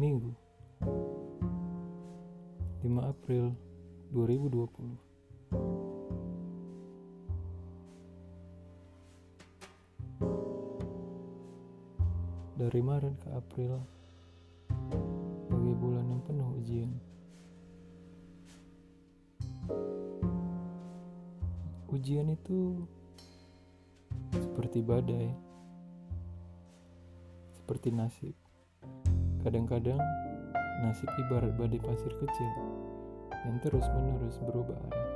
Minggu. 5 April 2020 Dari Maret ke April Bagi bulan yang penuh ujian. Ujian itu seperti badai Seperti nasib Kadang-kadang nasib ibarat badai pasir kecil yang terus-menerus berubah arah.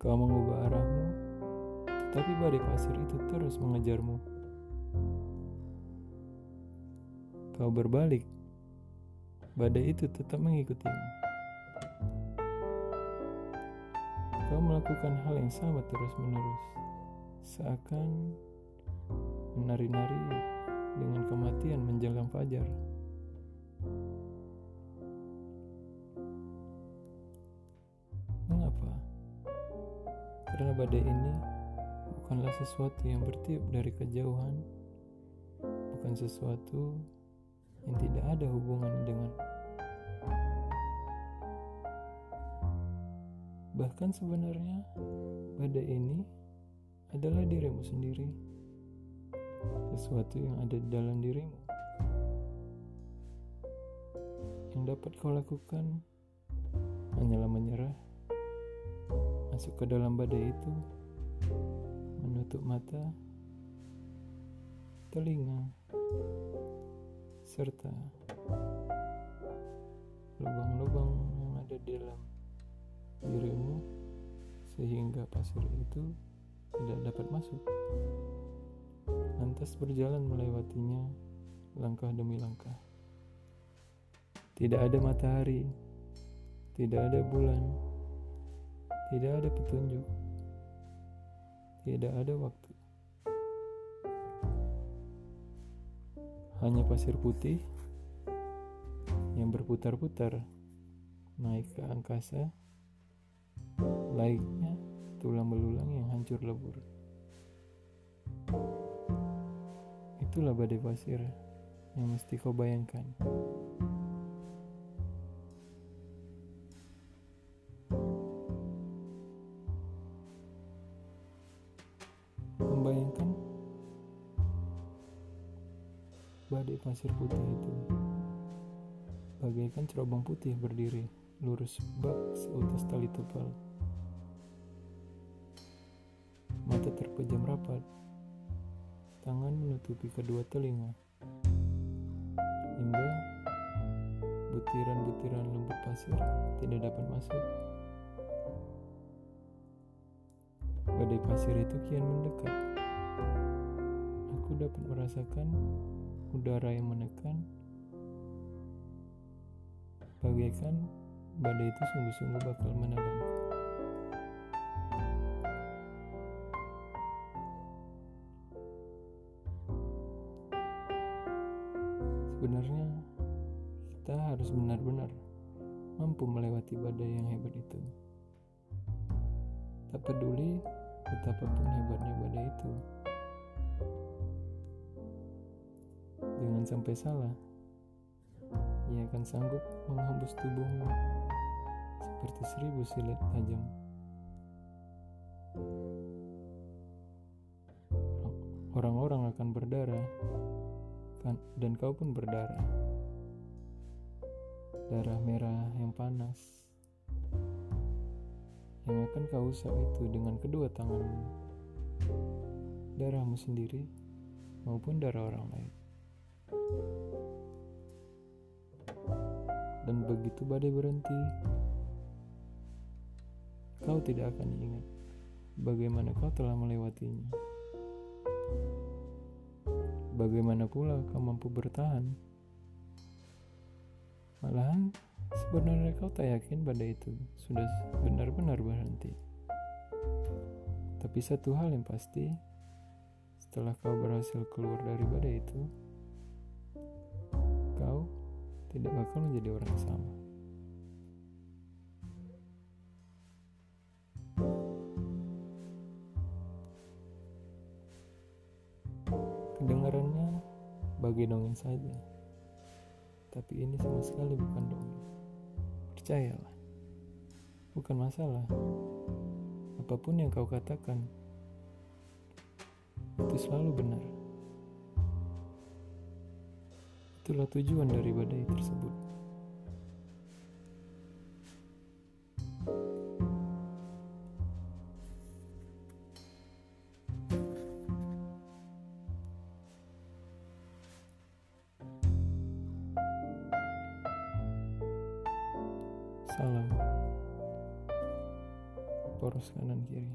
Kau mengubah arahmu, tetapi badai pasir itu terus mengejarmu. Kau berbalik, badai itu tetap mengikutimu. Kau melakukan hal yang sama terus-menerus, seakan menari-nari dengan kematian menjelang fajar. Mengapa? Karena badai ini bukanlah sesuatu yang bertiup dari kejauhan, bukan sesuatu yang tidak ada hubungannya dengan Bahkan sebenarnya badai ini adalah dirimu sendiri sesuatu yang ada di dalam dirimu. Yang dapat kau lakukan hanyalah menyerah, masuk ke dalam badai itu, menutup mata, telinga, serta lubang-lubang yang ada di dalam dirimu sehingga pasir itu tidak dapat masuk lantas berjalan melewatinya langkah demi langkah. Tidak ada matahari, tidak ada bulan, tidak ada petunjuk, tidak ada waktu. Hanya pasir putih yang berputar-putar naik ke angkasa, laiknya tulang belulang yang hancur lebur. Itulah badai pasir yang mesti kau bayangkan. Membayangkan badai pasir putih itu bagaikan cerobong putih berdiri lurus bak seutas tali tebal. Mata terpejam rapat tangan menutupi kedua telinga, hingga butiran-butiran lembut pasir tidak dapat masuk. Badai pasir itu kian mendekat. Aku dapat merasakan udara yang menekan, bagaikan badai itu sungguh-sungguh bakal menelanku. Kita harus benar-benar mampu melewati badai yang hebat itu. Tak peduli betapapun hebatnya badai itu. Jangan sampai salah. Ia akan sanggup menghembus tubuhmu seperti seribu silet tajam. Orang-orang akan berdarah dan kau pun berdarah. Darah merah yang panas yang akan kau usap itu dengan kedua tanganmu. Darahmu sendiri maupun darah orang lain. Dan begitu badai berhenti, kau tidak akan ingat bagaimana kau telah melewatinya. Bagaimana pula kau mampu bertahan? Malahan, sebenarnya kau tak yakin badai itu sudah benar-benar berhenti. Tapi satu hal yang pasti, setelah kau berhasil keluar dari badai itu, kau tidak bakal menjadi orang sama. Kedengarannya sebagai dongeng saja. Tapi ini sama sekali bukan dongeng. Percayalah. Bukan masalah. Apa pun yang kau katakan, itu selalu benar. Itulah tujuan dari badai tersebut. Salam. Poros kanan kiri.